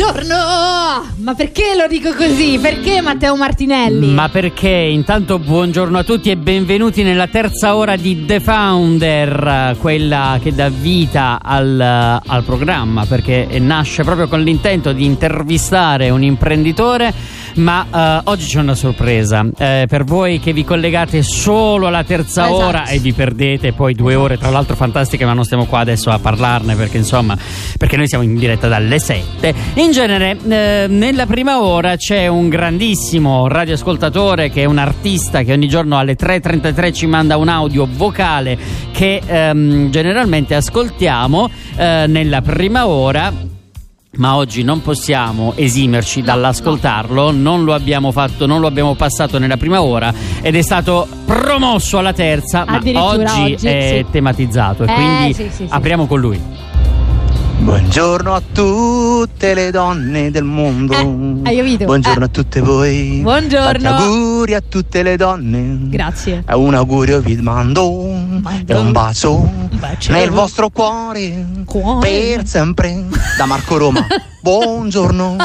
Buongiorno! Ma perché lo dico così? Perché Matteo Martinelli? Ma perché intanto buongiorno a tutti e benvenuti nella terza ora di The Founder, quella che dà vita al, al programma, perché nasce proprio con l'intento di intervistare un imprenditore ma uh, oggi c'è una sorpresa. Eh, per voi che vi collegate solo alla terza esatto. ora e vi perdete poi due ore tra l'altro fantastiche ma non stiamo qua adesso a parlarne perché insomma perché noi siamo in diretta dalle 7 in genere eh, nella prima ora c'è un grandissimo radioascoltatore che è un artista che ogni giorno alle 3.33 ci manda un audio vocale che ehm, generalmente ascoltiamo eh, nella prima ora ma oggi non possiamo esimerci dall'ascoltarlo, non lo abbiamo fatto, non lo abbiamo passato nella prima ora ed è stato promosso alla terza, ma oggi, oggi è sì. tematizzato e eh, quindi sì, sì, apriamo con lui. Buongiorno a tutte le donne del mondo. Eh, hai capito? Buongiorno eh. a tutte voi. Buongiorno. Fate auguri a tutte le donne. Grazie. E un augurio vi mando. E un bacio un nel vostro cuore, cuore. Per sempre. Da Marco Roma. Buongiorno.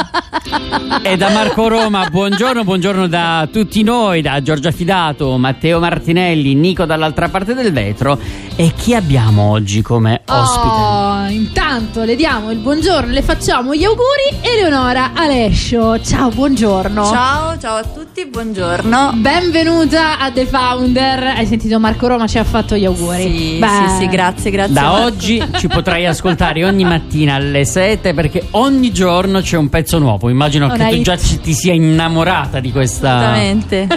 E da Marco Roma, buongiorno, buongiorno da tutti noi, da Giorgia Fidato, Matteo Martinelli, Nico dall'altra parte del vetro. E chi abbiamo oggi come ospite? Oh, intanto le diamo il buongiorno, le facciamo gli auguri. Eleonora Alescio, ciao, buongiorno. Ciao, ciao a tutti, buongiorno. Benvenuta a The Founder. Hai sentito Marco Roma ci ha fatto gli auguri. Sì, Beh. sì, sì, grazie, grazie. Da Marco. oggi ci potrai ascoltare ogni mattina alle 7 perché ogni ogni giorno c'è un pezzo nuovo. Immagino Una che tu già ti sia innamorata di questa. Esattamente.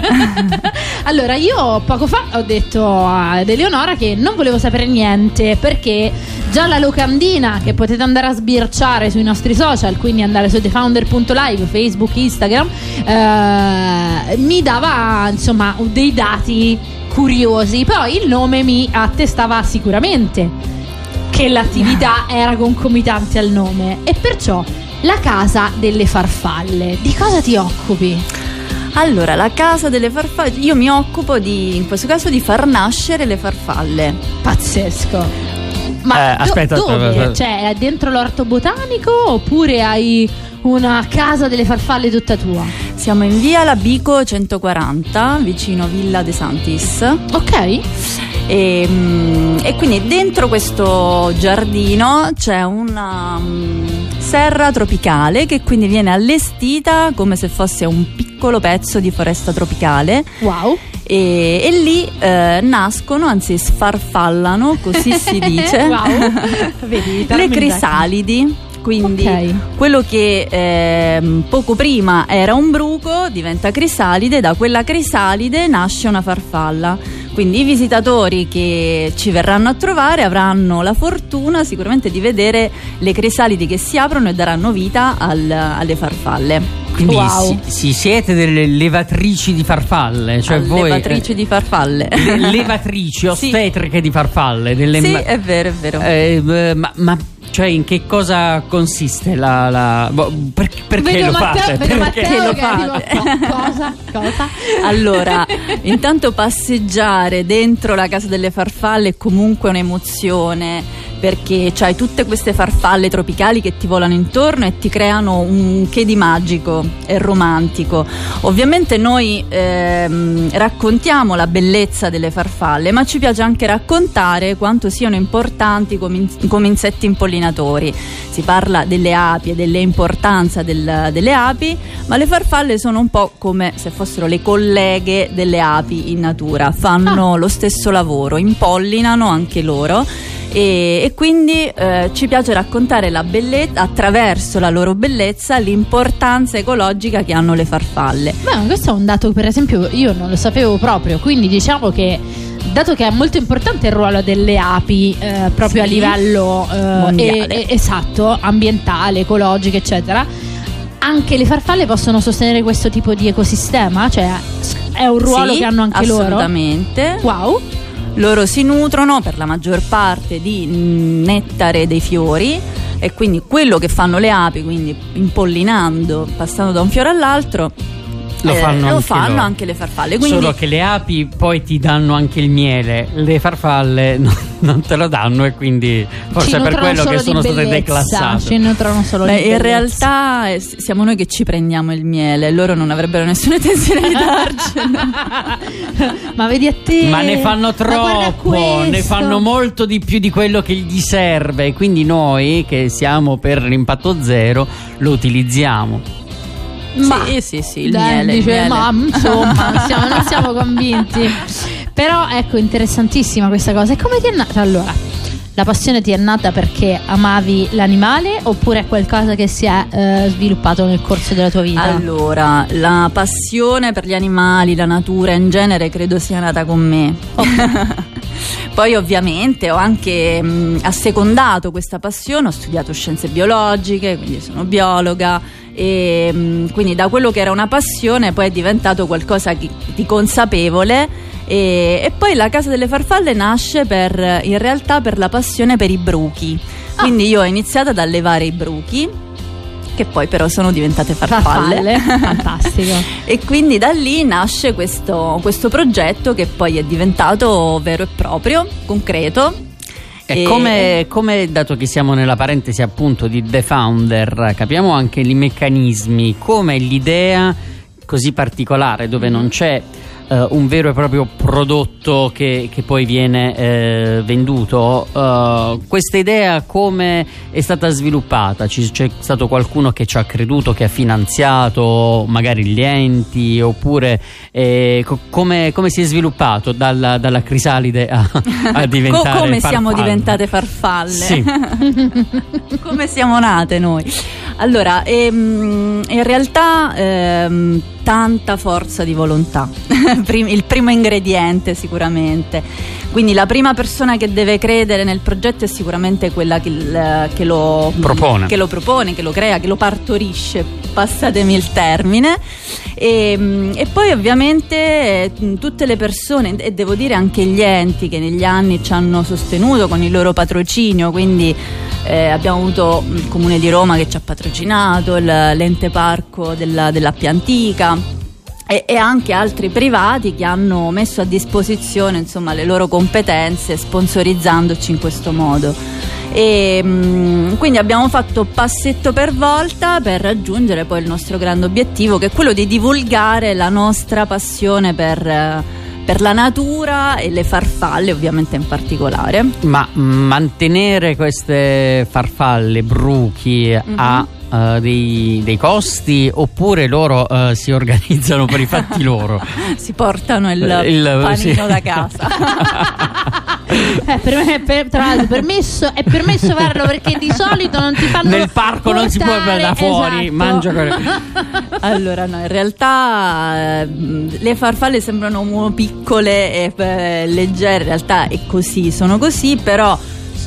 allora, io poco fa ho detto ad Eleonora che non volevo sapere niente perché già la locandina che potete andare a sbirciare sui nostri social, quindi andare su thefounder.live, Facebook, Instagram, eh, mi dava insomma dei dati curiosi. Poi il nome mi attestava sicuramente che l'attività era concomitante al nome e perciò la casa delle farfalle. Di cosa ti occupi? Allora, la casa delle farfalle, io mi occupo di, in questo caso di far nascere le farfalle. Pazzesco. Ma eh, aspetta, do- dove? Aspetta. Cioè, è dentro l'orto botanico oppure hai una casa delle farfalle tutta tua? Siamo in via Labico 140, vicino Villa De Santis. Ok. E, mm, e quindi dentro questo giardino c'è una um, serra tropicale che quindi viene allestita come se fosse un piccolo pezzo di foresta tropicale. Wow! E, e, lì eh, nascono, anzi sfarfallano, così si dice, wow. Vedi, le crisalidi. Quindi okay. quello che eh, poco prima era un bruco diventa crisalide, da quella crisalide nasce una farfalla. Quindi i visitatori che ci verranno a trovare avranno la fortuna sicuramente di vedere le crisalidi che si aprono e daranno vita al, alle farfalle. Quindi wow. si, si, siete delle levatrici di farfalle, cioè voi, levatrici eh, di farfalle. Le, levatrici ostetriche sì. di farfalle. Delle, sì, è vero, è vero. Eh, ma, ma cioè, in che cosa consiste la. la boh, per, perché vedo lo Matteo, fate? Perché Matteo lo fate? Cosa? Cosa? Allora, intanto passeggiare dentro la casa delle farfalle è comunque un'emozione perché c'hai tutte queste farfalle tropicali che ti volano intorno e ti creano un che di magico e romantico. Ovviamente noi ehm, raccontiamo la bellezza delle farfalle, ma ci piace anche raccontare quanto siano importanti come, in, come insetti impollinatori. Si parla delle api e dell'importanza del, delle api, ma le farfalle sono un po' come se fossero le colleghe delle api in natura, fanno ah. lo stesso lavoro, impollinano anche loro e, e quindi eh, ci piace raccontare la bellezza attraverso la loro bellezza l'importanza ecologica che hanno le farfalle. Beh, questo è un dato per esempio io non lo sapevo proprio, quindi diciamo che dato che è molto importante il ruolo delle api eh, proprio sì. a livello eh, e, esatto, ambientale, ecologico, eccetera, anche le farfalle possono sostenere questo tipo di ecosistema? Cioè è un ruolo Sì, che hanno anche loro. assolutamente. Wow. Loro si nutrono per la maggior parte di nettare dei fiori e quindi quello che fanno le api, quindi impollinando, passando da un fiore all'altro, Lo eh, fanno, lo anche, fanno loro. anche le farfalle. Quindi Solo che le api poi ti danno anche il miele, le farfalle no- non te lo danno e quindi forse è per quello che sono state declassate. Ci nutrono solo Beh, in realtà eh, siamo noi che ci prendiamo il miele, loro non avrebbero nessuna intenzione di darcelo. Ma vedi a te. Ma ne fanno troppo, ne fanno molto di più di quello che gli serve. Quindi noi che siamo per l'impatto zero lo utilizziamo. Ma sì, sì, sì, il Dai, miele. il dice, miele. ma insomma, non siamo, non siamo convinti. Però ecco, interessantissima questa cosa. E come ti è nata allora? La passione ti è nata perché amavi l'animale oppure è qualcosa che si è eh, sviluppato nel corso della tua vita? Allora, la passione per gli animali, la natura in genere, credo sia nata con me. Poi ovviamente ho anche mh, assecondato questa passione, ho studiato scienze biologiche, quindi sono biologa e mh, quindi da quello che era una passione poi è diventato qualcosa di, di consapevole e, e poi la Casa delle Farfalle nasce per, in realtà per la passione per i bruchi. Quindi io ho iniziato ad allevare i bruchi che poi però sono diventate farfalle. Fantastico. e quindi da lì nasce questo, questo progetto che poi è diventato vero e proprio, concreto. E come, come, dato che siamo nella parentesi appunto di The Founder, capiamo anche i meccanismi, come l'idea così particolare dove non c'è eh, un vero e proprio prodotto che, che poi viene eh, venduto, eh, questa idea come è stata sviluppata? Ci, c'è stato qualcuno che ci ha creduto, che ha finanziato magari gli enti oppure eh, co- come, come si è sviluppato dalla, dalla crisalide a, a diventare Co- come farfalle? siamo diventate farfalle? Sì. come siamo nate noi? Allora, ehm, in realtà ehm, tanta forza di volontà, il primo ingrediente sicuramente. Quindi la prima persona che deve credere nel progetto è sicuramente quella che, che lo, Propone. che lo propone, che lo crea, che lo partorisce, passatemi il termine. E, mm, e poi ovviamente eh, tutte le persone e devo dire anche gli enti che negli anni ci hanno sostenuto con il loro patrocinio, quindi eh, abbiamo avuto il Comune di Roma che ci ha patrocinato, l'ente parco della, dell'Appia Antica e, e anche altri privati che hanno messo a disposizione insomma, le loro competenze sponsorizzandoci in questo modo. E, mm, quindi abbiamo fatto passetto per volta per raggiungere poi il nostro grande obiettivo che è quello di divulgare la nostra passione per, per la natura e le farfalle ovviamente in particolare. Ma mantenere queste farfalle, bruchi, ha eh, dei, dei costi oppure loro eh, si organizzano per i fatti loro? si portano il, Il- panino sì. da casa. Eh, per me, per- tra l'altro, permesso, è permesso farlo perché di solito non ti fanno. Nel parco non si può portare- da fuori, esatto. mangia quello. Allora, no, in realtà eh, le farfalle sembrano piccole e eh, leggere, in realtà è così, sono così, però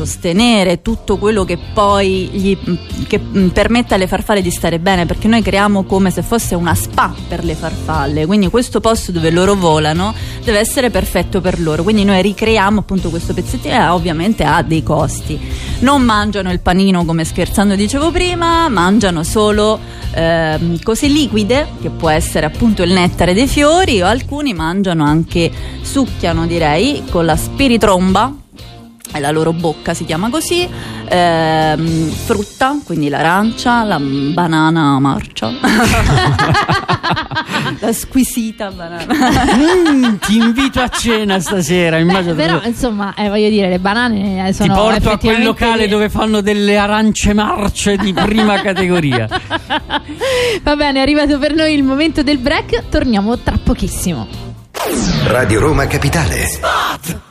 sostenere tutto quello che poi gli che, mh, permette alle farfalle di stare bene perché noi creiamo come se fosse una spa per le farfalle quindi questo posto dove loro volano deve essere perfetto per loro quindi noi ricreiamo appunto questo pezzettino e ovviamente ha dei costi. Non mangiano il panino come scherzando dicevo prima mangiano solo ehm, cose liquide che può essere appunto il nettare dei fiori o alcuni mangiano anche succhiano direi con la spiritromba la loro bocca si chiama così, ehm, frutta, quindi l'arancia, la banana marcia, la squisita banana. Mm, ti invito a cena stasera. Immagino Però insomma, eh, voglio dire, le banane eh, ti sono. porto a quel locale dove fanno delle arance marce di prima categoria. Va bene, è arrivato per noi il momento del break. Torniamo tra pochissimo. Radio Roma Capitale.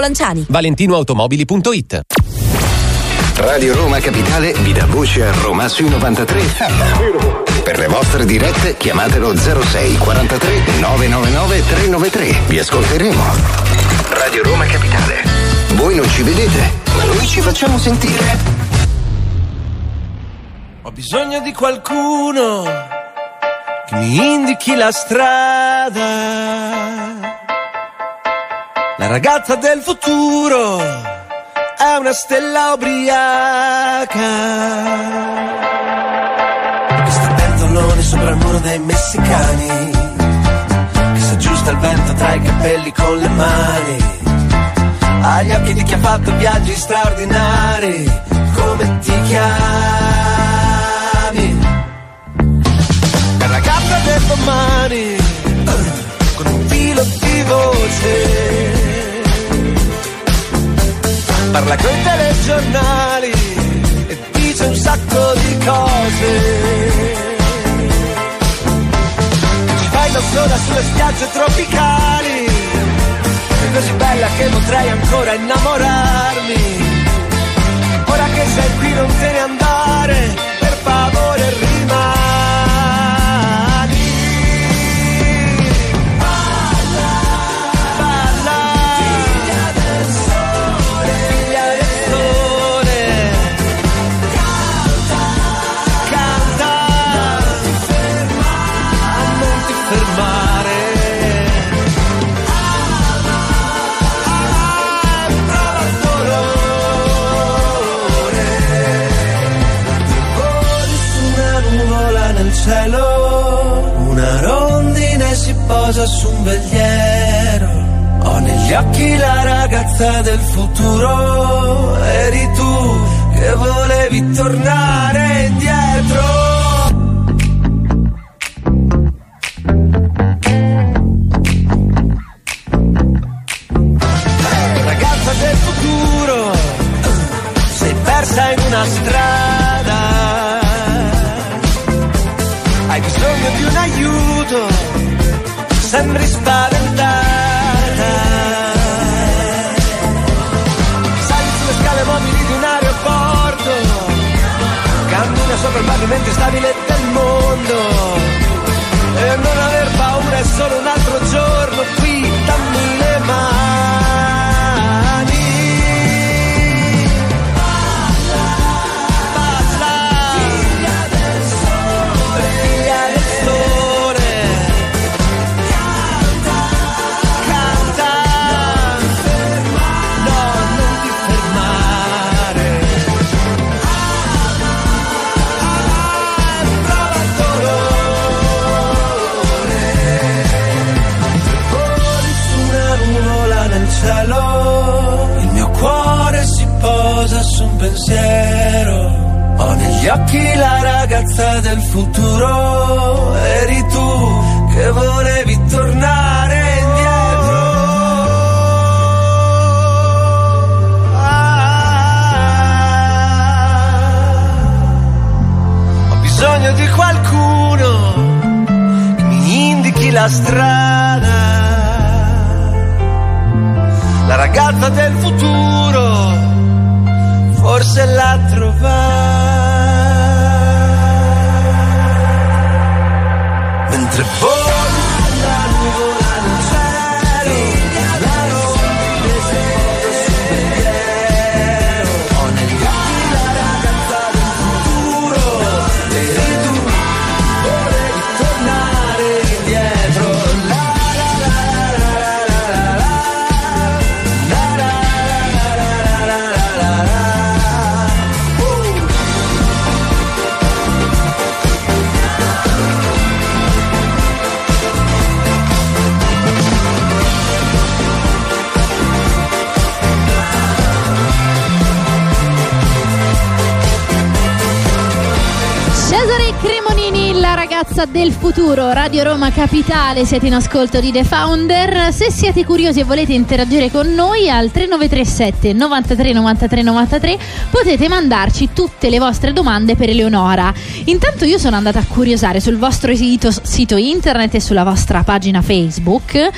Lanciani. ValentinoAutomobili.it Radio Roma Capitale vi dà voce a Roma sui 93. Per le vostre dirette chiamatelo 06 43 999 393. Vi ascolteremo. Radio Roma Capitale. Voi non ci vedete, ma noi ci facciamo sentire. Ho bisogno di qualcuno che mi indichi la strada. Ragazza del futuro è una stella ubriaca. Che sta pentolone sopra il muro dei messicani. Che si aggiusta il vento tra i capelli con le mani. Ha gli occhi di chi ha fatto viaggi straordinari. Come ti chiami? La ragazza del domani. Con un filo di voce parla coi telegiornali e dice un sacco di cose. Ci fai da sola sulle spiagge tropicali, è così bella che potrei ancora innamorarmi. Ora che sei qui non te ne andare, per favore rimani. Posa su un vegliero. Ho negli occhi la ragazza del futuro, eri tu che volevi tornare indietro. Sembri spaventata. Sali sulle scale mobili di un aeroporto, cammina sopra il pavimento stabile del ragazza del futuro, Radio Roma Capitale, siete in ascolto di The Founder. Se siete curiosi e volete interagire con noi al 3937 93 93 93 potete mandarci tutte le vostre domande per Eleonora. Intanto io sono andata a curiosare sul vostro sito, sito internet e sulla vostra pagina Facebook e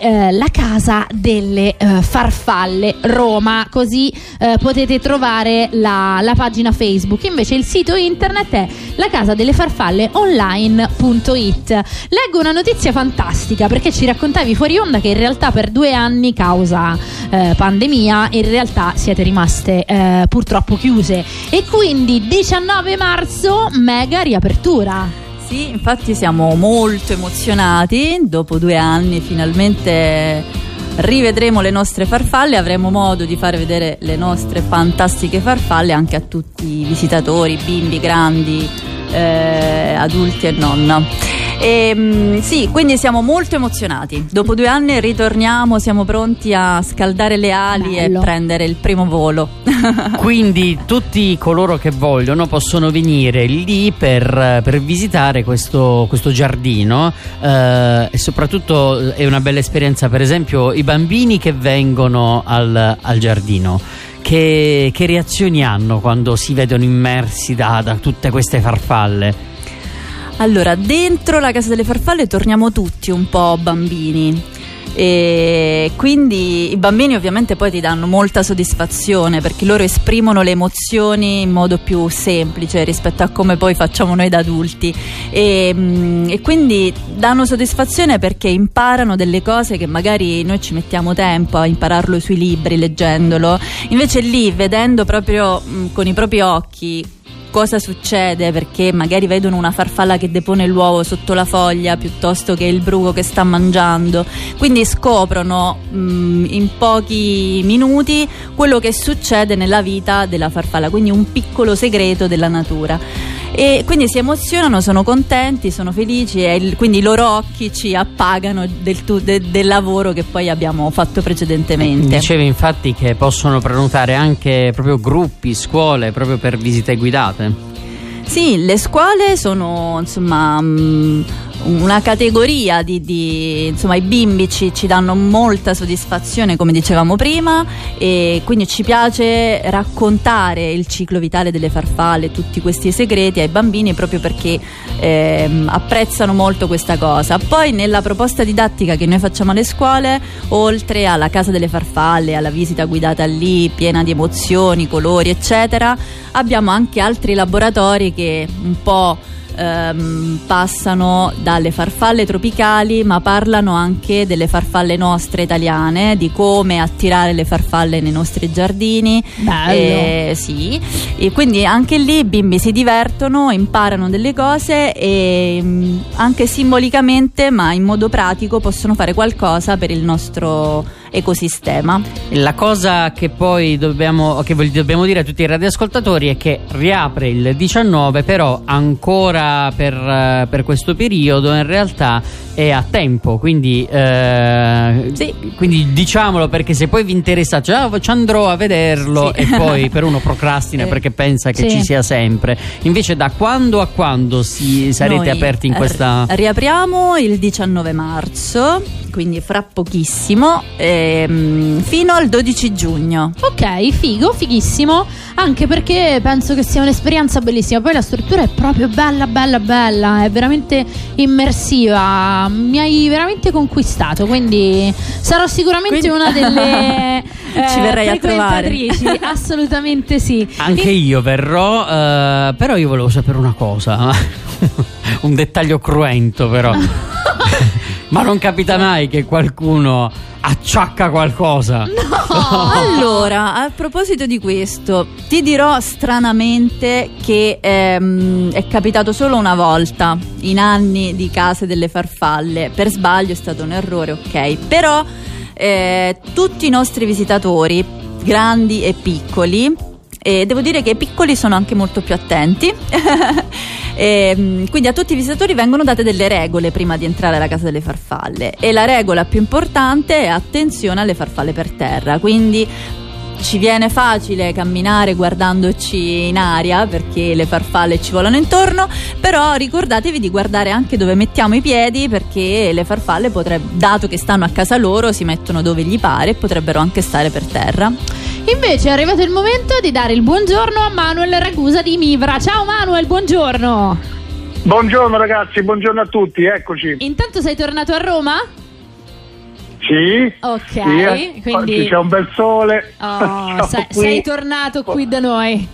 eh, la casa delle eh, farfalle Roma, così eh, potete trovare la, la pagina Facebook. Invece il sito internet è la casa delle farfalle online.it. Leggo una notizia fantastica perché ci raccontavi fuori onda che in realtà per due anni, causa eh, pandemia, in realtà siete rimaste eh, purtroppo chiuse. E quindi 19 marzo, mega riapertura. Sì, infatti siamo molto emozionati. Dopo due anni finalmente rivedremo le nostre farfalle, avremo modo di far vedere le nostre fantastiche farfalle anche a tutti i visitatori, bimbi, grandi, eh, adulti e non. E, mm, sì, quindi siamo molto emozionati. Dopo due anni ritorniamo, siamo pronti a scaldare le ali Bello. e prendere il primo volo. Quindi tutti coloro che vogliono possono venire lì per, per visitare questo, questo giardino eh, e soprattutto è una bella esperienza per esempio i bambini che vengono al, al giardino. Che, che reazioni hanno quando si vedono immersi da, da tutte queste farfalle? Allora, dentro la casa delle farfalle torniamo tutti un po' bambini. E quindi i bambini ovviamente poi ti danno molta soddisfazione perché loro esprimono le emozioni in modo più semplice rispetto a come poi facciamo noi da adulti. E, mm, e quindi danno soddisfazione perché imparano delle cose che magari noi ci mettiamo tempo a impararlo sui libri leggendolo. Invece lì vedendo proprio mm, con i propri occhi cosa succede perché magari vedono una farfalla che depone l'uovo sotto la foglia piuttosto che il bruco che sta mangiando. Quindi scoprono mh, in pochi minuti quello che succede nella vita della farfalla quindi un piccolo segreto della natura e quindi si emozionano, sono contenti, sono felici e il- quindi i loro occhi ci appagano del, tu- de- del lavoro che poi abbiamo fatto precedentemente. Dicevi infatti che possono prenotare anche proprio gruppi, scuole, proprio per visite guidate. Sì, le scuole sono insomma mm, una categoria di, di- insomma i bimbi ci, ci danno molta soddisfazione come dicevamo prima e quindi ci piace raccontare il ciclo vitale delle farfalle, tutti questi segreti ai bambini proprio perché ehm, apprezzano molto questa cosa. Poi nella proposta didattica che noi facciamo alle scuole, oltre alla casa delle farfalle, alla visita guidata lì piena di emozioni, colori eccetera, abbiamo anche altri laboratori che un po' ehm, passano dalle farfalle tropicali ma parlano anche delle farfalle nostre italiane di come attirare le farfalle nei nostri giardini Bello. Eh, sì e quindi anche lì i bimbi si divertono imparano delle cose e mm, anche simbolicamente ma in modo pratico possono fare qualcosa per il nostro ecosistema La cosa che poi dobbiamo, che dobbiamo dire a tutti i radioascoltatori è che riapre il 19, però ancora per, eh, per questo periodo in realtà è a tempo, quindi, eh, Sì. quindi diciamolo perché se poi vi interessa, cioè, "Ah, ci andrò a vederlo Sì. e poi per uno procrastina Eh, perché pensa che sì. ci sia sempre. Invece da quando a quando si, sarete Noi, aperti in questa... riapriamo il 19 marzo, quindi fra pochissimo, ehm, fino al 12 giugno. Ok, figo, fighissimo. Anche perché penso che sia un'esperienza bellissima. Poi la struttura è proprio bella, bella, bella. È veramente immersiva. Mi hai veramente conquistato. Quindi sarò sicuramente Quindi- una delle. Ci verrai a trovare. Assolutamente sì. Anche io verrò, eh, però io volevo sapere una cosa, un dettaglio cruento però. Ma non capita mai che qualcuno acciacca qualcosa. Allora, a proposito di questo, ti dirò stranamente che ehm, è capitato solo una volta in anni di case delle farfalle. Per sbaglio è stato un errore, ok. Però eh, tutti i nostri visitatori, grandi e piccoli, e devo dire che i piccoli sono anche molto più attenti. Ehm, quindi a tutti i visitatori vengono date delle regole prima di entrare alla casa delle farfalle e la regola più importante è attenzione alle farfalle per terra, quindi ci viene facile camminare guardandoci in aria perché le farfalle ci volano intorno, però ricordatevi di guardare anche dove mettiamo i piedi perché le farfalle potrebbero, dato che stanno a casa loro, si mettono dove gli pare e potrebbero anche stare per terra. Invece è arrivato il momento di dare il buongiorno a Manuel Ragusa di Mivra. Ciao Manuel, buongiorno. Buongiorno ragazzi, buongiorno a tutti, eccoci. Intanto sei tornato a Roma? Sì. Ok, sì, eh, quindi- oggi c'è un bel sole. Oh, sei, sei tornato qui da noi.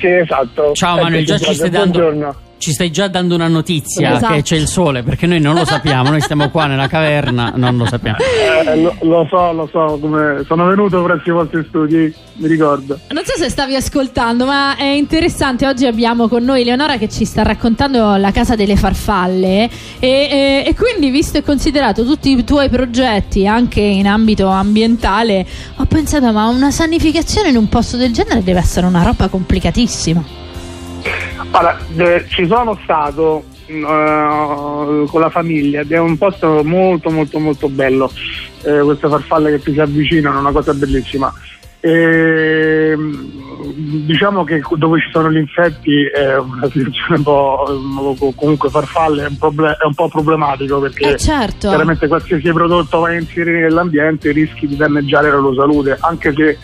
Sì, esatto. Ciao Manuel, già ci stai dando. Buongiorno. Ci stai già dando una notizia Esatto. che c'è il sole, perché noi non lo sappiamo, noi stiamo qua nella caverna, non lo sappiamo. Eh, lo, lo so, lo so, come sono venuto presso i vostri studi, mi ricordo. Non so se stavi ascoltando, ma è interessante. Oggi abbiamo con noi Leonora che ci sta raccontando la casa delle farfalle. E, e- e quindi, visto e considerato tutti i tuoi progetti anche in ambito ambientale, ho pensato: ma una sanificazione in un posto del genere deve essere una roba complicatissima. Allora, eh, ci sono stato mm, eh, con la famiglia ed è un posto molto molto molto bello. Eh, queste farfalle che ti si avvicinano, una cosa bellissima. E, mm, diciamo che dove ci sono gli insetti è una situazione un po' comunque farfalle è un, proble- è un po' problematico perché Eh, certo. chiaramente qualsiasi prodotto vai a inserire nell'ambiente rischi di danneggiare la loro salute anche se,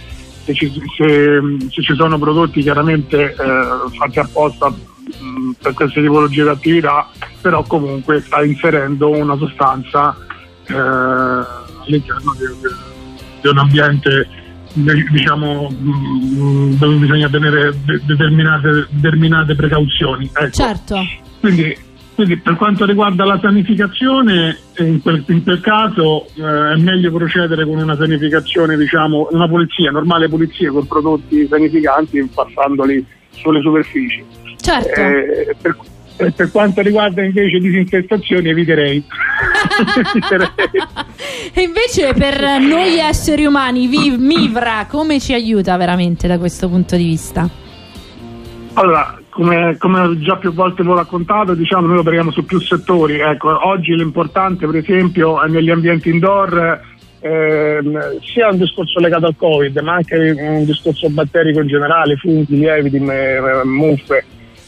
se ci, se- se ci sono prodotti chiaramente eh, fatti apposta mh, per queste tipologie di attività però comunque sta inserendo una sostanza eh, all'interno di, di un ambiente diciamo mh, dove bisogna tenere de- determinate, determinate precauzioni ecco. Certo. Quindi, quindi per quanto riguarda la sanificazione, in quel, in quel caso eh, è meglio procedere con una sanificazione, diciamo, una pulizia, normale pulizia con prodotti sanificanti passandoli sulle superfici. Certo. Eh, per, eh, per quanto riguarda invece disinfestazioni eviterei. E invece per noi esseri umani, Mivra, come ci aiuta veramente da questo punto di vista? Allora, come, come già più volte vi ho raccontato, diciamo, noi operiamo su più settori. Ecco, oggi l'importante, per esempio, è negli ambienti indoor, ehm, sia un discorso legato al Covid, ma anche un discorso batterico in generale, funghi, lieviti, muffe.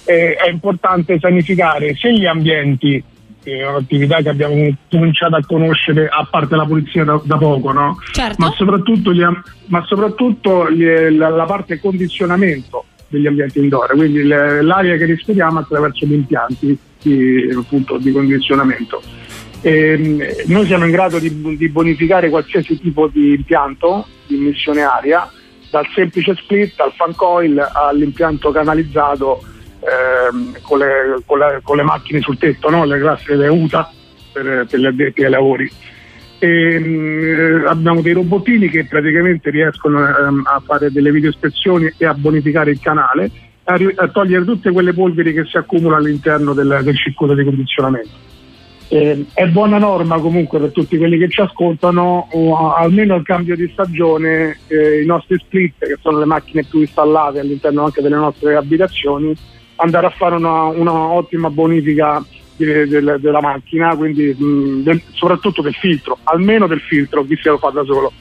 Eh, è importante sanificare sia gli ambienti, che è un'attività che abbiamo cominciato a conoscere, a parte la pulizia da, da poco, no? Certo. ma soprattutto, gli ma soprattutto gli- la, la parte condizionamento degli ambienti indoor, quindi l'aria che respiriamo attraverso gli impianti di, appunto, di condizionamento. Ehm, noi siamo in grado di, di bonificare qualsiasi tipo di impianto di emissione aria, dal semplice split al fan coil all'impianto canalizzato ehm, con, le, con le- con le macchine sul tetto, no? le classiche UTA per, per gli addetti ai lavori. E, mh, abbiamo dei robottini che praticamente riescono ehm, a fare delle videoispezioni e a bonificare il canale a, togliere tutte quelle polveri che si accumulano all'interno del, del circuito di condizionamento. Eh, è buona norma comunque per tutti quelli che ci ascoltano, o almeno al cambio di stagione, eh, i nostri split, che sono le macchine più installate all'interno anche delle nostre abitazioni, andare a fare una, una ottima bonifica del- della macchina, quindi mh, del- soprattutto del filtro, almeno del filtro, chi se lo fa da solo.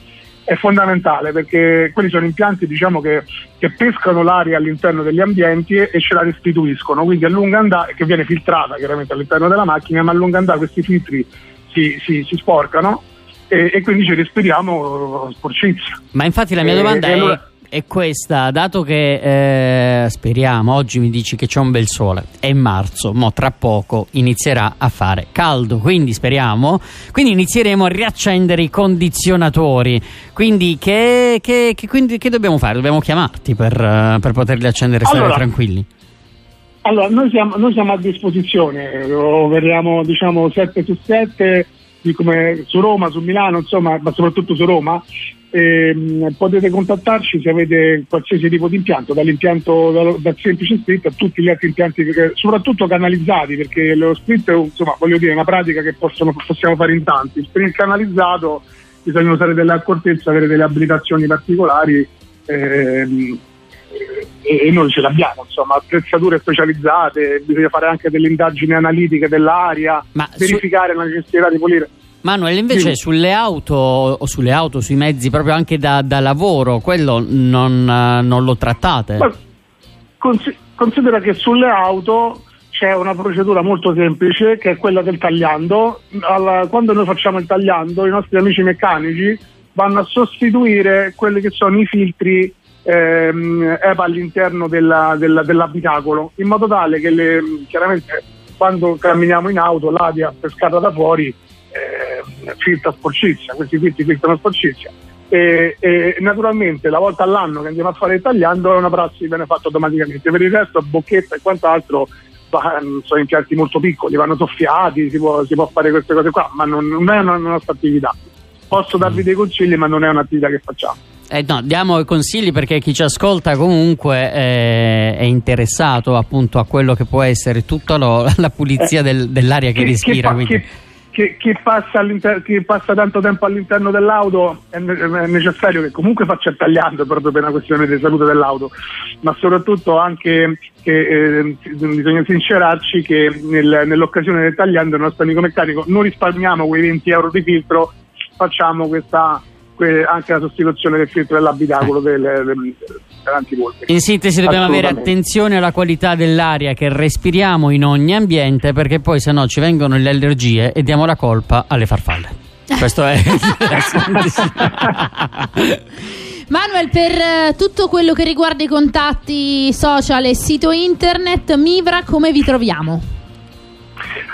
È fondamentale perché quelli sono impianti diciamo, che, che pescano l'aria all'interno degli ambienti e, e ce la restituiscono, quindi a lungo andare, che viene filtrata chiaramente all'interno della macchina, ma a lungo andare questi filtri si, si- si sporcano e, e quindi ci respiriamo sporcizia. Ma infatti la mia Eh, domanda e è, allora- è questa, dato che eh, speriamo, oggi mi dici che c'è un bel sole, è marzo, mo tra poco inizierà a fare caldo, quindi speriamo, quindi inizieremo a riaccendere i condizionatori, quindi che, che- che- quindi che dobbiamo fare? Dobbiamo chiamarti per, eh, per poterli accendere e stare Allora, tranquilli? Allora, noi siamo, noi siamo a disposizione, operiamo diciamo 7 su 7 di come su Roma, su Milano, insomma, ma soprattutto su Roma. Ehm, potete contattarci se avete qualsiasi tipo di impianto, dall'impianto dal, dal semplice split a tutti gli altri impianti, soprattutto canalizzati, perché lo split è insomma, voglio dire, una pratica che possono- possiamo fare in tanti. Per il canalizzato bisogna usare delle accortezze, avere delle abilitazioni particolari. ehm, e e noi ce l'abbiamo, insomma, attrezzature specializzate, bisogna fare anche delle indagini analitiche dell'aria, Ma su- verificare la necessità di pulire. Manuel, invece Dimmi. sulle auto o sulle auto, sui mezzi proprio anche da, da lavoro, quello non, eh, non lo trattate? Ma consi- considera che sulle auto c'è una procedura molto semplice che è quella del tagliando. Alla- quando noi facciamo il tagliando, i nostri amici meccanici vanno a sostituire quelli che sono i filtri ehm, EPA all'interno della- della- dell'abitacolo, in modo tale che le- chiaramente quando camminiamo in auto l'aria pescata da fuori eh, filtra sporcizia, questi filtri filtrano sporcizia. E, e naturalmente la volta all'anno che andiamo a fare il tagliando è una prassi che viene fatta automaticamente. Per il resto, bocchetta e quant'altro sono impianti molto piccoli, vanno soffiati, si può, si può fare queste cose qua, ma non, non è una nostra attività. Posso darvi dei consigli, ma non è un'attività che facciamo. Eh, no, diamo i consigli perché chi ci ascolta comunque eh, è interessato appunto a quello che può essere tutta lo- la pulizia del- dell'aria che Chi- respira. Chi- chi- chi passa chi passa tanto tempo all'interno dell'auto è, è necessario che comunque faccia il tagliando proprio per una questione di salute dell'auto, ma soprattutto anche che eh, bisogna sincerarci che nel- nell'occasione del tagliando il nostro amico meccanico non risparmiamo quei 20 euro di filtro, facciamo questa que- anche la sostituzione del filtro dell'abitacolo del, del, dell'antipolvere. In sintesi dobbiamo avere attenzione alla qualità dell'aria che respiriamo in ogni ambiente perché poi se no ci vengono le allergie e diamo la colpa alle farfalle. Questo è Manuel, per eh, tutto quello che riguarda i contatti social e sito internet, Mivra, come vi troviamo?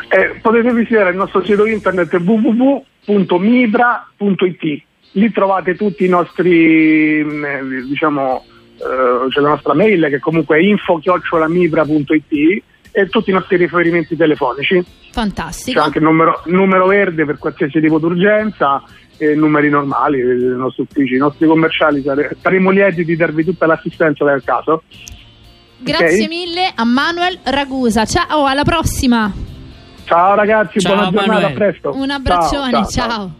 Eh, potete visitare il nostro sito internet www.mibra.it. Lì trovate tutti i nostri, mm, eh, diciamo, eh, c'è la nostra mail che comunque è info-mibra.it e tutti i nostri riferimenti telefonici. Fantastico. C'è anche il numero, numero verde per qualsiasi tipo d'urgenza e numeri normali eh, dei nostri uffici. I nostri commerciali sare- saremo lieti di darvi tutta l'assistenza del caso. Grazie Ok? mille a Manuel Ragusa. Ciao, alla prossima. Ciao ragazzi, Ciao, buona giornata, Manuel. a presto. Un abbraccione, Ciao, ciao. ciao.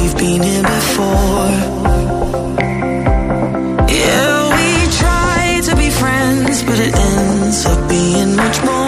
We've been here before. Yeah, we try to be friends, but it ends up being much more.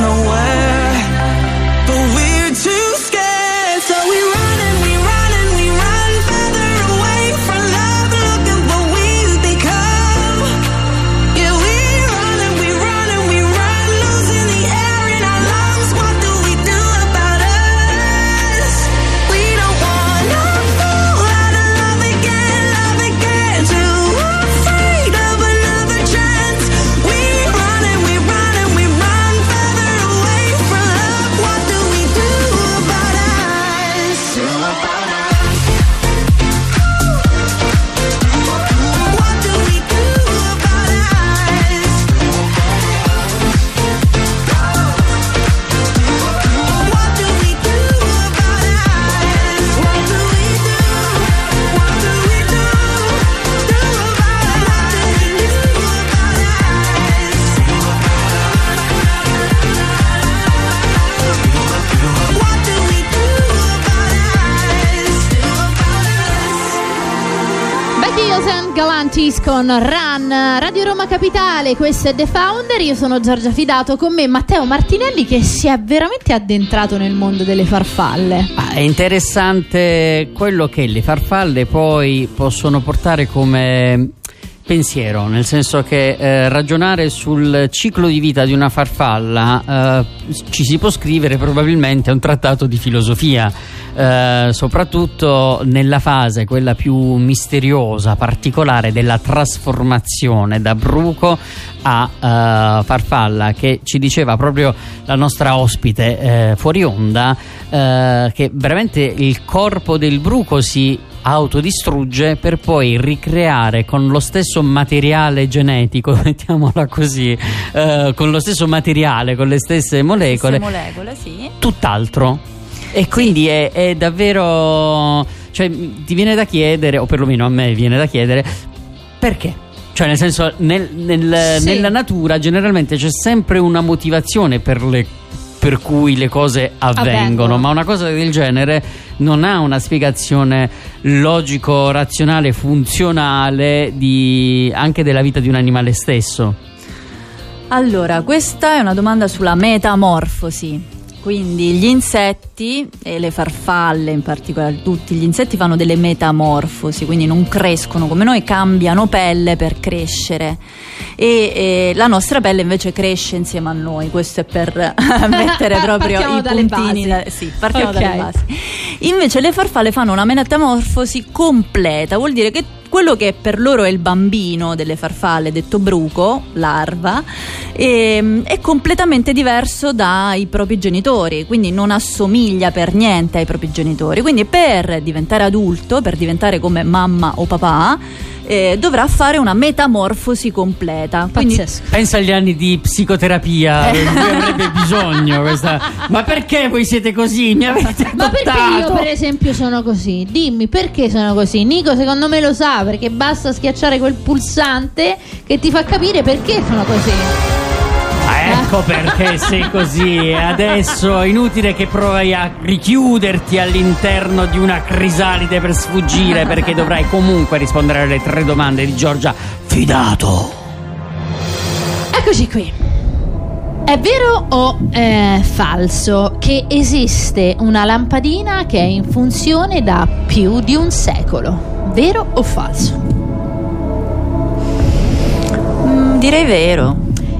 Nowhere. But we're Con Run, Radio Roma Capitale, questo è The Founder, io sono Giorgia Fidato, con me Matteo Martinelli che si è veramente addentrato nel mondo delle farfalle. Ah, è interessante quello che le farfalle poi possono portare come pensiero, nel senso che eh, ragionare sul ciclo di vita di una farfalla eh, ci si può scrivere probabilmente a un trattato di filosofia, eh, soprattutto nella fase, quella più misteriosa, particolare della trasformazione da bruco a eh, farfalla, che ci diceva proprio la nostra ospite eh, fuori onda, eh, che veramente il corpo del bruco si autodistrugge per poi ricreare con lo stesso materiale genetico, mettiamola così, eh, con lo stesso materiale, con le stesse molecole, Queste molecole, sì. tutt'altro. E quindi è, è davvero. Cioè, ti viene da chiedere, o perlomeno a me viene da chiedere, perché? Cioè, nel senso, nel- nel- Sì. nella natura generalmente c'è sempre una motivazione per le per cui le cose avvengono, Avvengono. ma una cosa del genere non ha una spiegazione logico-razionale, funzionale di- anche della vita di un animale stesso. Allora, questa è una domanda sulla metamorfosi. Quindi gli insetti e le farfalle in particolare, tutti gli insetti fanno delle metamorfosi, quindi non crescono come noi, cambiano pelle per crescere. E, e la nostra pelle invece cresce insieme a noi, questo è per mettere proprio i puntini. da- sì, partiamo Ok. dalle basi. Invece le farfalle fanno una metamorfosi completa, vuol dire che quello che per loro è il bambino delle farfalle, detto bruco, larva, ehm, è completamente diverso dai propri genitori, quindi non assomiglia per niente ai propri genitori. Quindi per diventare adulto, per diventare come mamma o papà, eh, dovrà fare una metamorfosi completa. Quindi Pazzesco. Pensa agli anni di psicoterapia di cui avrebbe bisogno questa. Ma perché voi siete così? Mi avete Ma perché io adottato? per esempio sono così? Dimmi perché sono così? Nico secondo me lo sa perché basta schiacciare quel pulsante che ti fa capire perché sono così. Ah, ecco perché sei così. E adesso è inutile che provi a richiuderti all'interno di una crisalide per sfuggire, perché dovrai comunque rispondere alle tre domande di Giorgia Fidato. Eccoci qui. È vero o è falso che esiste una lampadina che è in funzione da più di un secolo? Vero o falso? mm, direi vero.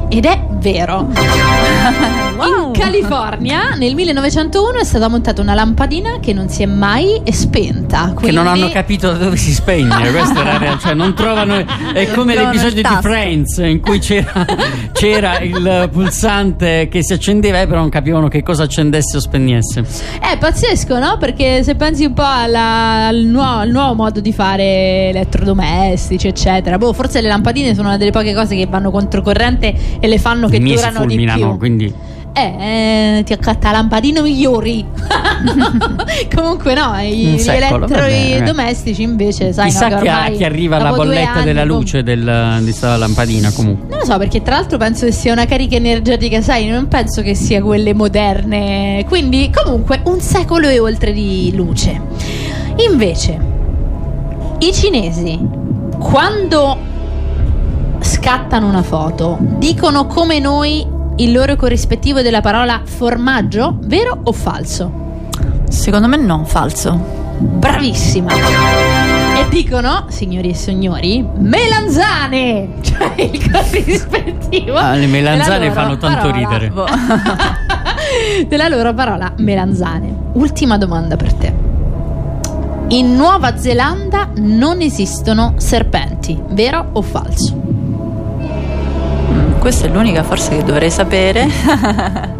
Ed è vero. In California nel 1901 è stata montata una lampadina che non si è mai spenta. Che non quindi- hanno capito dove si spegne, questa è la realtà. Cioè, non trovano. È come l'episodio di. Friends in cui c'era, c'era il pulsante che si accendeva, e però non capivano che cosa accendesse o spegnesse. È pazzesco, no? Perché se pensi un po' alla- al, nuovo, al nuovo modo di fare elettrodomestici, eccetera. Boh, forse le lampadine sono una delle poche cose che vanno controcorrente e le fanno che durano di fulminano, più. quindi. Eh, ti accatta lampadine migliori. Comunque no, gli secolo, bene. elettrodomestici invece, sai, Chissà no, che ormai che arriva la bolletta della luce del- di sta lampadina comunque. Non lo so, perché tra l'altro penso che sia una carica energetica, sai, non penso che sia quelle moderne. Quindi, comunque, un secolo e oltre di luce. Invece, i cinesi, quando scattano una foto, dicono come noi il loro corrispettivo della parola formaggio? Vero o falso? Secondo me no, falso. Bravissima! E dicono, signori e signori, melanzane! Cioè il corrispettivo. Ah, le melanzane fanno tanto parola. ridere. della loro parola melanzane. Ultima domanda per te. In Nuova Zelanda non esistono serpenti, vero o falso? Questa è l'unica forse che dovrei sapere.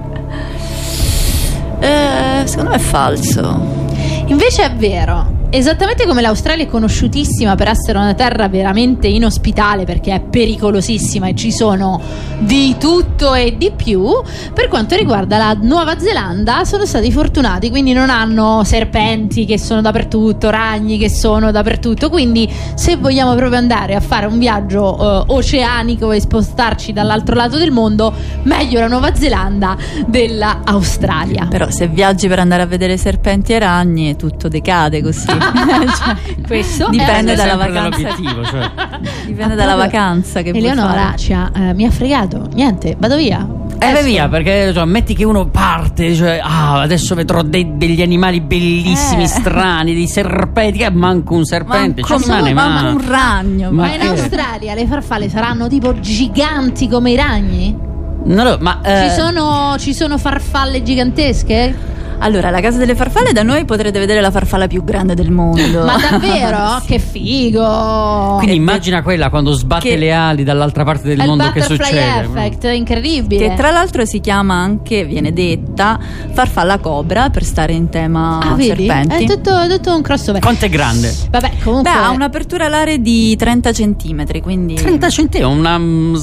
Eh, secondo me è falso. Invece è vero. Esattamente come l'Australia è conosciutissima per essere una terra veramente inospitale perché è pericolosissima e ci sono di tutto e di più, per quanto riguarda la Nuova Zelanda sono stati fortunati, quindi non hanno serpenti che sono dappertutto, ragni che sono dappertutto, quindi se vogliamo proprio andare a fare un viaggio eh, oceanico e spostarci dall'altro lato del mondo, meglio la Nuova Zelanda della Australia. Però se viaggi per andare a vedere serpenti e ragni tutto decade così. Questo è Dipende dalla vacanza. cioè. Dipende dalla vacanza che Eleonora ci ha, eh, mi ha fregato. Niente, vado via. Eh beh, via, perché cioè, metti che uno parte, cioè, ah, adesso vedrò dei- degli animali bellissimi, Eh. strani, dei serpenti, che manco un serpente, Manco, ci rimane manco un ragno. Ma Ma in Australia le farfalle saranno tipo giganti come i ragni? Non lo- ma eh, Ci, sono, ci sono farfalle gigantesche? Allora, la casa delle farfalle da noi potrete vedere la farfalla più grande del mondo. Ma davvero? che figo! quindi immagina quella quando sbatte che- le ali dall'altra parte del È mondo che butterfly succede. effect, incredibile. Che tra l'altro si chiama anche, viene detta, farfalla cobra per stare in tema ah, vedi? serpenti. È tutto, è tutto un crossover. Quanto è grande? Vabbè, comunque. Beh, ha un'apertura alare di 30 centimetri, quindi... 30 centesimi, una mm,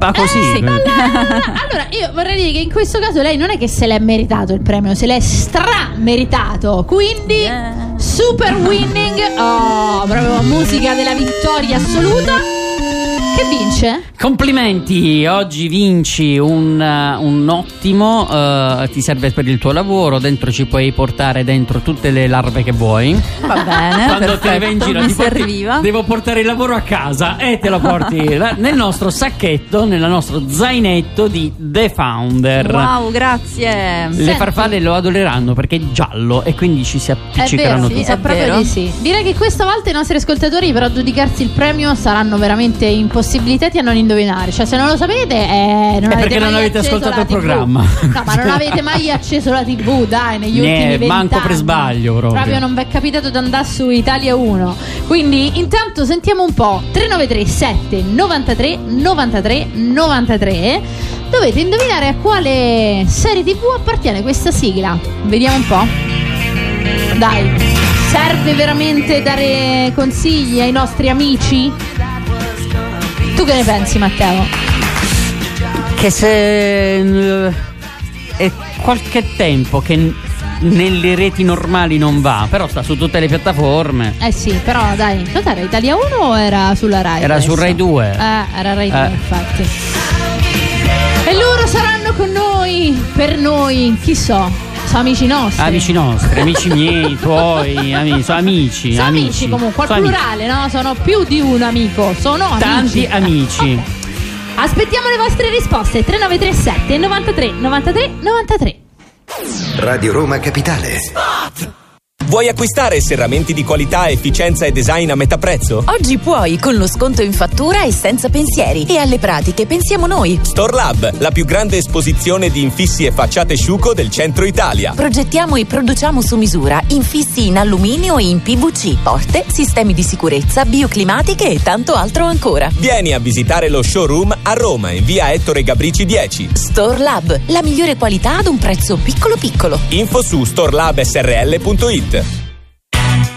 sleppa così. Eh, sì. allora, io vorrei dire che in questo caso lei non è che se l'è meritato il premio, se l'è strameritato. Quindi, Yeah. super winning. Oh, proprio musica della vittoria assoluta. Che vince? Complimenti, oggi vinci un, eh, un ottimo, eh, ti serve per il tuo lavoro, dentro ci puoi portare dentro tutte le larve che vuoi. Va bene, Quando te ne vai in perfetto, giro ti porti- serviva. devo portare il lavoro a casa e te lo porti la- nel nostro sacchetto, nel nostro zainetto di The Founder. Wow, grazie. Le Senti. farfalle lo adoreranno perché è giallo e quindi ci si È appiccicheranno tutti. sa È proprio vero. di sì. Direi che questa volta i nostri ascoltatori per aggiudicarsi il premio saranno veramente impossibilitati a non indovinare. Cioè, se non lo sapete, eh, non È avete perché non avete ascoltato il programma. No, ma non avete mai acceso la TV, dai, negli ultimi vent'anni. manco per sbaglio proprio. Proprio non vi è capitato di andare su Italia 1. Quindi, intanto sentiamo un po'. 393 7 93 93 93. Dovete indovinare a quale serie TV appartiene questa sigla. Vediamo un po'. Dai, serve veramente dare consigli ai nostri amici? Tu che ne pensi, Matteo? Che se eh, è qualche tempo che nelle reti normali non va, però sta su tutte le piattaforme. Eh sì, però dai, cos'era Italia 1 o era sulla Rai? Era su? Rai 2. Eh, era Rai 2, Eh. infatti. E loro saranno con noi, per noi, chi so, sono amici nostri. Amici nostri, amici miei, tuoi, amici, sono amici. Sono amici, comunque, al Sono amici. plurale, no? Sono più di un amico, sono Tanti amici. amici. Ok. Aspettiamo le vostre risposte 3937 93 93 93. Radio Roma Capitale. Vuoi acquistare serramenti di qualità, efficienza e design a metà prezzo? Oggi puoi con lo sconto in fattura e senza pensieri. E alle pratiche pensiamo noi. Store Lab, la più grande esposizione di infissi e facciate sciuco del centro Italia. Progettiamo e produciamo su misura infissi in alluminio e in PVC, porte, sistemi di sicurezza, bioclimatiche e tanto altro ancora. Vieni a visitare lo showroom a Roma in via Ettore Gabrici 10. Store Lab, la migliore qualità ad un prezzo piccolo piccolo. Info su storelabsrl.it.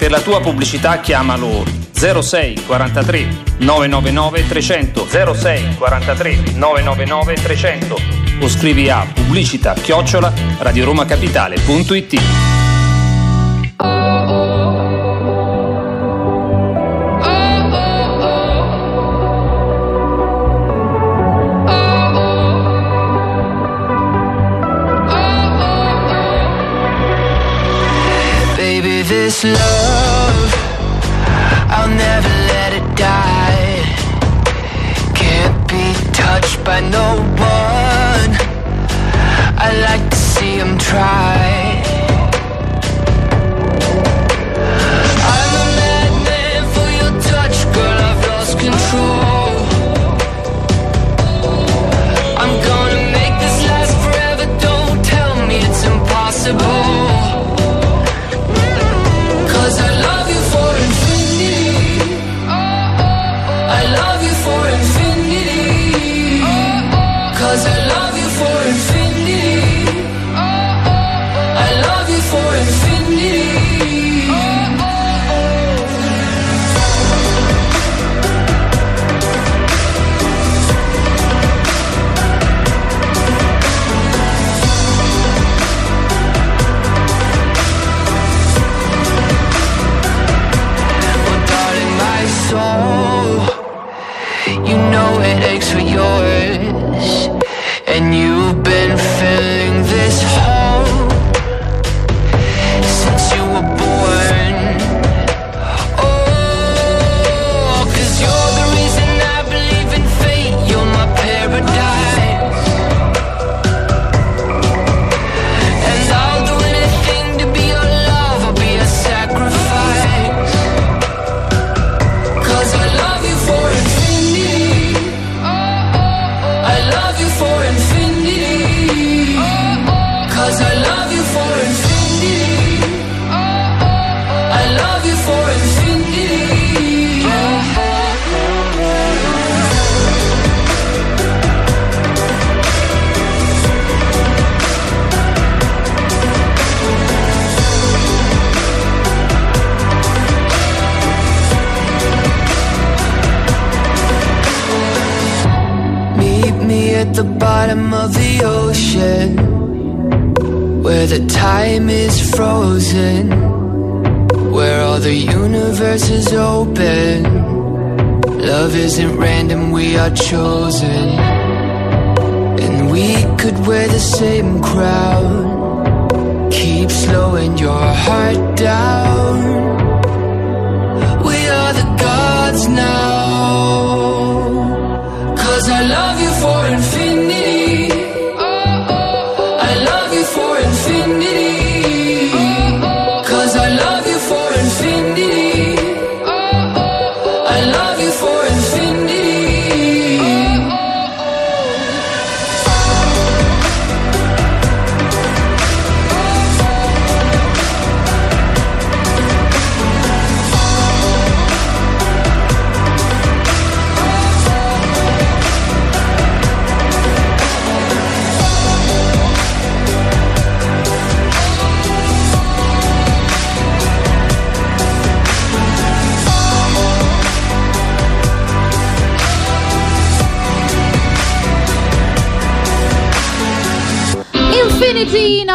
Per la tua pubblicità chiamalo 06 43 999 300 06 43 999 300 o scrivi a pubblicità chiocciola radioromacapitale.it love, no one. I like to see him try.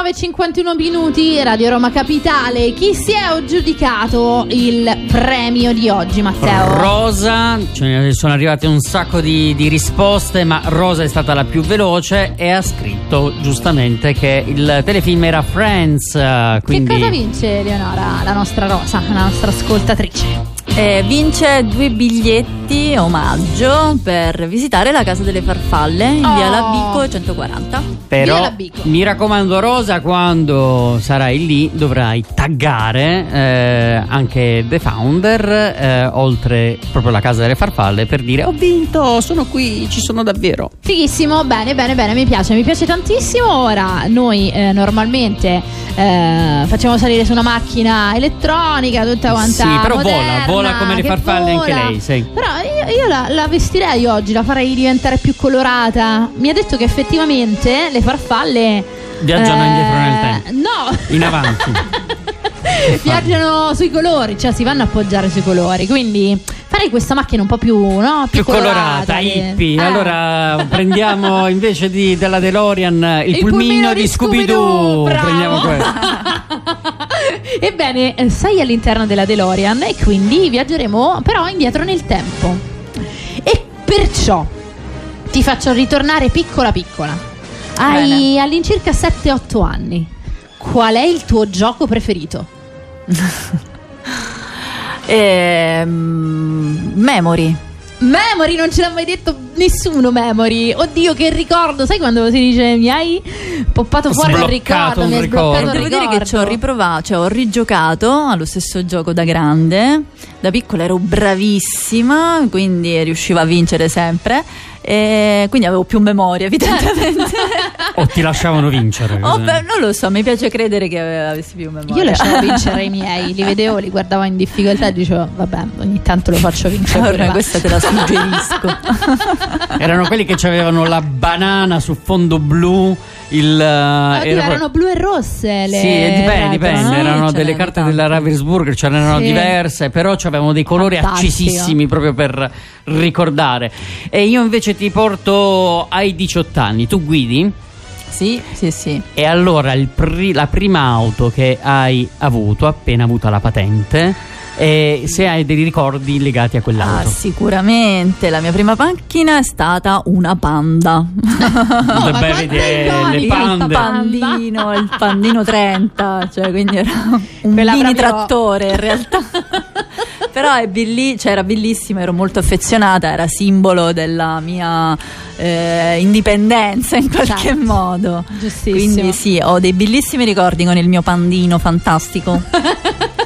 9.51 minuti, Radio Roma Capitale. Chi si è aggiudicato il premio di oggi, Matteo? Rosa, ce ne sono arrivate un sacco di, di risposte, ma Rosa è stata la più veloce e ha scritto giustamente che il telefilm era Friends. eh, Quindi Che cosa vince Eleonora, la nostra Rosa, la nostra ascoltatrice? Eh, vince due biglietti omaggio per visitare la casa delle farfalle in via Oh. Labico 140. Però mi raccomando Rosa quando sarai lì dovrai taggare eh, anche The Founder eh, oltre proprio la casa delle farfalle per dire ho vinto, sono qui, ci sono davvero. Fighissimo, bene, bene, bene, mi piace, mi piace tantissimo. Ora noi eh, normalmente eh, facciamo salire su una macchina elettronica tutta quanta sì, però moderna, vola, vola come le farfalle anche vola. lei, sì. Però io, io la, la vestirei oggi, la farei diventare più colorata. Mi ha detto che effettivamente le farfalle Viaggiano eh, indietro nel tempo. No, In avanti. viaggiano sui colori, cioè si vanno a appoggiare sui colori. Quindi farei questa macchina un po' più, no? più colorata, che- hippie. Eh. Allora prendiamo invece di- della DeLorean il, Il pulmino, pulmino di Scooby-Doo. Scooby-Doo. Prendiamo questo. Ebbene, eh, sei all'interno della DeLorean e quindi viaggeremo però indietro nel tempo. E perciò ti faccio ritornare piccola piccola. Hai Bene. all'incirca 7-8 anni. Qual è il tuo gioco preferito? Ehm, memory. Memory, non ce l'ha mai detto nessuno Memory. Oddio, che ricordo. Sai quando si dice mi hai poppato fuori il ricordo? un Mi hai ricordo. sbloccato Devo il dire che ricordo. ci ho riprovato, cioè ho rigiocato allo stesso gioco da grande. Da piccola ero bravissima, quindi riuscivo a vincere sempre. E quindi avevo più memoria, evidentemente. o ti lasciavano vincere. Oh, beh, non lo so, mi piace credere che avessi più memoria. Io lasciavo vincere i miei, li vedevo, li guardavo in difficoltà e dicevo, vabbè, ogni tanto lo faccio vincere. Allora, questa te la suggerisco. Erano quelli che avevano la banana su fondo blu. Il, Oddio, era erano blu e rosse le Sì, dipende, retro, dipende. no? Erano delle carte tante. della Ravensburger, ce n'erano Sì. diverse, però avevamo dei colori Fantastico. accesissimi proprio per ricordare. E io invece ti porto ai 18 anni. Tu guidi? Sì, sì, sì. E allora il pri- la prima auto che hai avuto, appena avuta la patente, e se hai dei ricordi legati a Ah, quell'auto. sicuramente la mia prima macchina è stata una panda. Le bevi di- le pande. Il pandino, il pandino 30, cioè quindi era un Quella mini proprio- trattore in realtà. Però è belli- cioè, era bellissima, ero molto affezionata, era simbolo della mia eh, indipendenza in qualche Certo. modo. Giustissimo. Quindi sì, ho dei bellissimi ricordi con il mio pandino fantastico.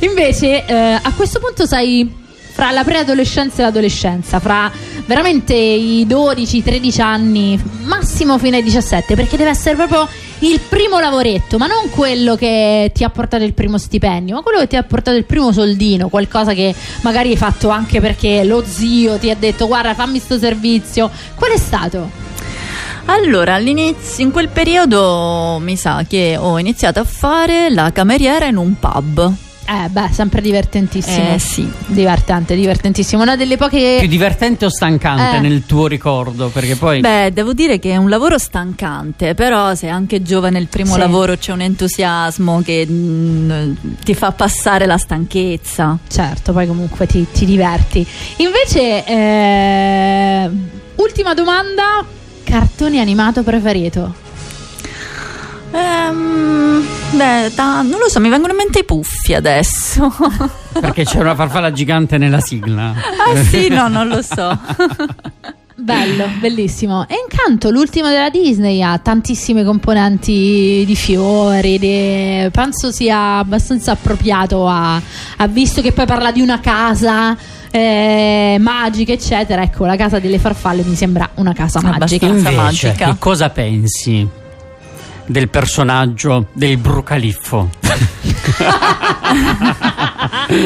Invece, eh, a questo punto sei fra la preadolescenza e l'adolescenza, fra veramente i 12-13 anni, massimo fino ai 17, perché deve essere proprio il primo lavoretto, ma non quello che ti ha portato il primo stipendio, ma quello che ti ha portato il primo soldino, qualcosa che magari hai fatto anche perché lo zio ti ha detto guarda fammi sto servizio. Qual è stato? Allora, all'inizio, in quel periodo mi sa che ho iniziato a fare la cameriera in un pub. Eh, beh, sempre divertentissimo. Eh, sì. Divertente, divertentissimo. Una delle poche. Più divertente o stancante Eh. nel tuo ricordo? Perché poi. Beh, devo dire che è un lavoro stancante, però se anche giovane il primo Sì. lavoro c'è un entusiasmo che mm, ti fa passare la stanchezza. Certo, poi comunque ti, ti diverti. Invece, eh, ultima domanda: cartone animato preferito? Ehm, beh, ta- non lo so, mi vengono in mente i puffi adesso. Perché c'è una farfalla gigante nella sigla. ah sì, no, non lo so. Bello, bellissimo. E incanto l'ultimo della Disney ha tantissime componenti di fiori, di- penso sia abbastanza appropriato a, a- visto che poi parla di una casa eh, magica, eccetera. Ecco, la casa delle farfalle mi sembra una casa magica. Invece, che cosa pensi del personaggio del Brucaliffo?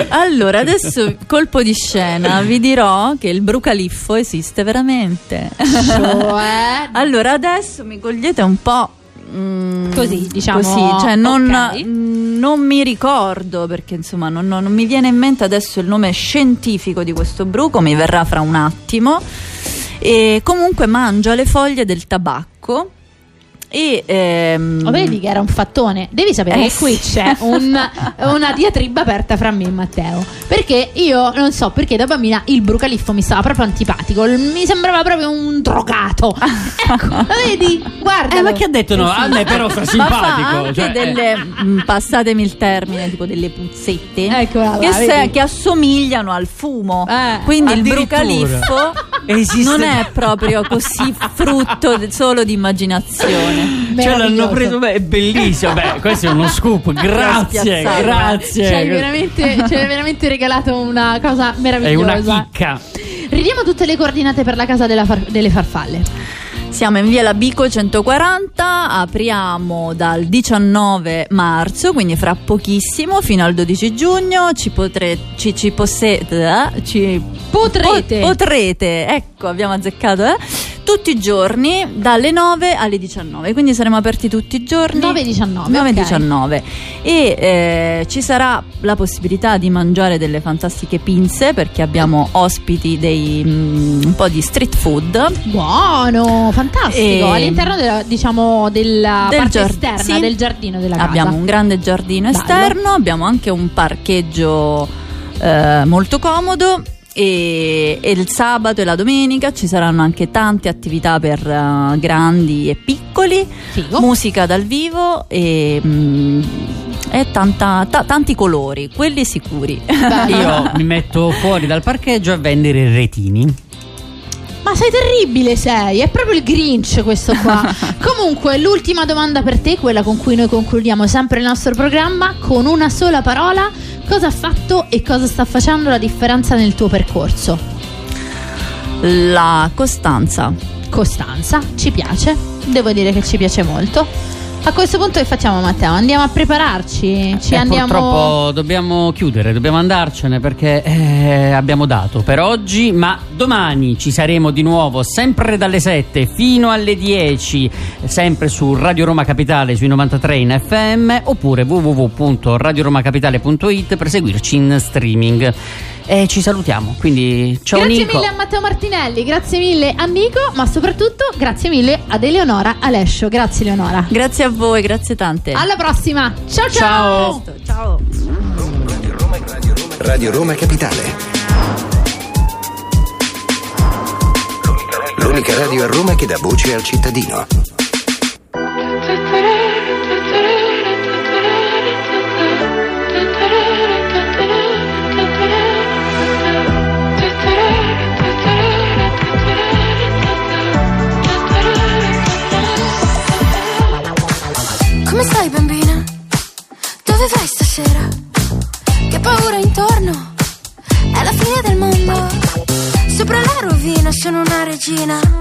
Allora, adesso colpo di scena, vi dirò che il brucaliffo esiste veramente. Cioè? allora, adesso mi cogliete un po'. mm, Così, diciamo, Così, cioè non, ok. mm, non mi ricordo perché insomma non, non- non mi viene in mente adesso il nome scientifico di questo bruco, mi verrà fra un attimo. E comunque mangia le foglie del tabacco e ehm, Lo vedi che era un fattone? Devi sapere Eh che qui sì. c'è un- una diatriba aperta fra me e Matteo. Perché io non so perché da bambina il brucaliffo mi stava proprio antipatico. Mi sembrava proprio un drogato. ecco, lo vedi? Guarda. Eh, ma chi ha detto no? A me però fa Ma fa simpatico. anche cioè, delle, mm, passatemi il termine, tipo delle puzzette Eccola là, che, se- che assomigliano al fumo. Eh, Quindi il brucaliffo non è proprio così frutto solo di immaginazione. Cioè l'hanno preso, beh, è bellissimo. Beh, questo è uno scoop. Grazie, grazie. Ci hai veramente, ci hai veramente regalato una cosa È meravigliosa. una chicca. Ridiamo tutte le coordinate per la casa della far- delle farfalle. Siamo in via Labico 140, apriamo dal 19 marzo, quindi fra pochissimo, fino al 12 giugno. Ci potrete. Ci, ci posse- eh, ci Potrete. po- potrete, ecco, abbiamo azzeccato, eh? Tutti i giorni dalle 9 alle 19, quindi saremo aperti tutti i giorni. 9 e 19, 9 e ok. 19. E eh, ci sarà la possibilità di mangiare delle fantastiche pinze perché abbiamo ospiti dei mm, un po' di street food. Buono, fantastico. E- All'interno della, diciamo, della Del parte giard- esterna sì. del giardino della casa. Abbiamo un grande giardino Bello. esterno, abbiamo anche un parcheggio eh, molto comodo. E, e il sabato e la domenica ci saranno anche tante attività per eh, grandi e piccoli, Figo. musica dal vivo e, mm, e tanta- ta- tanti colori, quelli sicuri. Io mi metto fuori dal parcheggio a vendere retini. Ma sei terribile, sei. È proprio il Grinch questo qua. Comunque, l'ultima domanda per te, quella con cui noi concludiamo sempre il nostro programma, con una sola parola, cosa ha fatto e cosa sta facendo la differenza nel tuo percorso? La costanza. Costanza, ci piace. Devo dire che ci piace molto. A questo punto che facciamo Matteo? Andiamo a prepararci? Ci Eh, andiamo Purtroppo dobbiamo chiudere, dobbiamo andarcene perché eh, abbiamo dato per oggi, ma domani ci saremo di nuovo sempre dalle 7 fino alle 10, sempre su Radio Roma Capitale sui 93 in FM oppure www.radioromacapitale.it per seguirci in streaming. E ci salutiamo, quindi ciao grazie Nico. mille a Matteo Martinelli, grazie mille a Nico, ma soprattutto grazie mille ad Eleonora Alescio. Grazie Eleonora. Grazie a voi, grazie tante. Alla prossima. Ciao ciao. Ciao. Radio Roma Capitale. L'unica radio a Roma che dà voce al cittadino. Sono